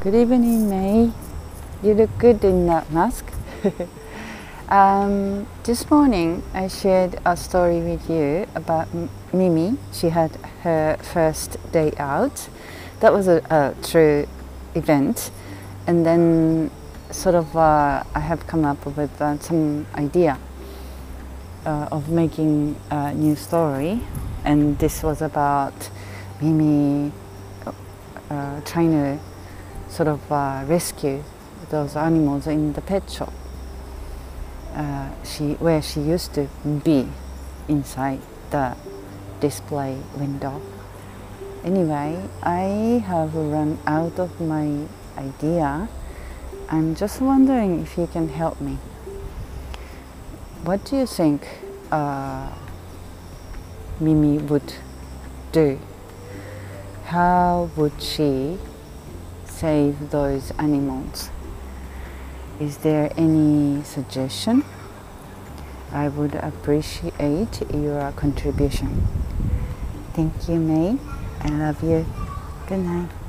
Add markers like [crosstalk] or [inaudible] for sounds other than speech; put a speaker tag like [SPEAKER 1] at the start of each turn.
[SPEAKER 1] Good evening, Mei. You look good in that mask. [laughs] um, this morning, I shared a story with you about M- Mimi. She had her first day out. That was a, a true event. And then, sort of, uh, I have come up with uh, some idea uh, of making a new story. And this was about Mimi uh, trying to sort of uh, rescue those animals in the pet shop. Uh, she where she used to be inside the display window. Anyway, I have run out of my idea. I'm just wondering if you can help me. What do you think uh, Mimi would do? How would she save those animals? Is there any suggestion? I would appreciate your contribution. Thank you, Mei. I love you. Good night.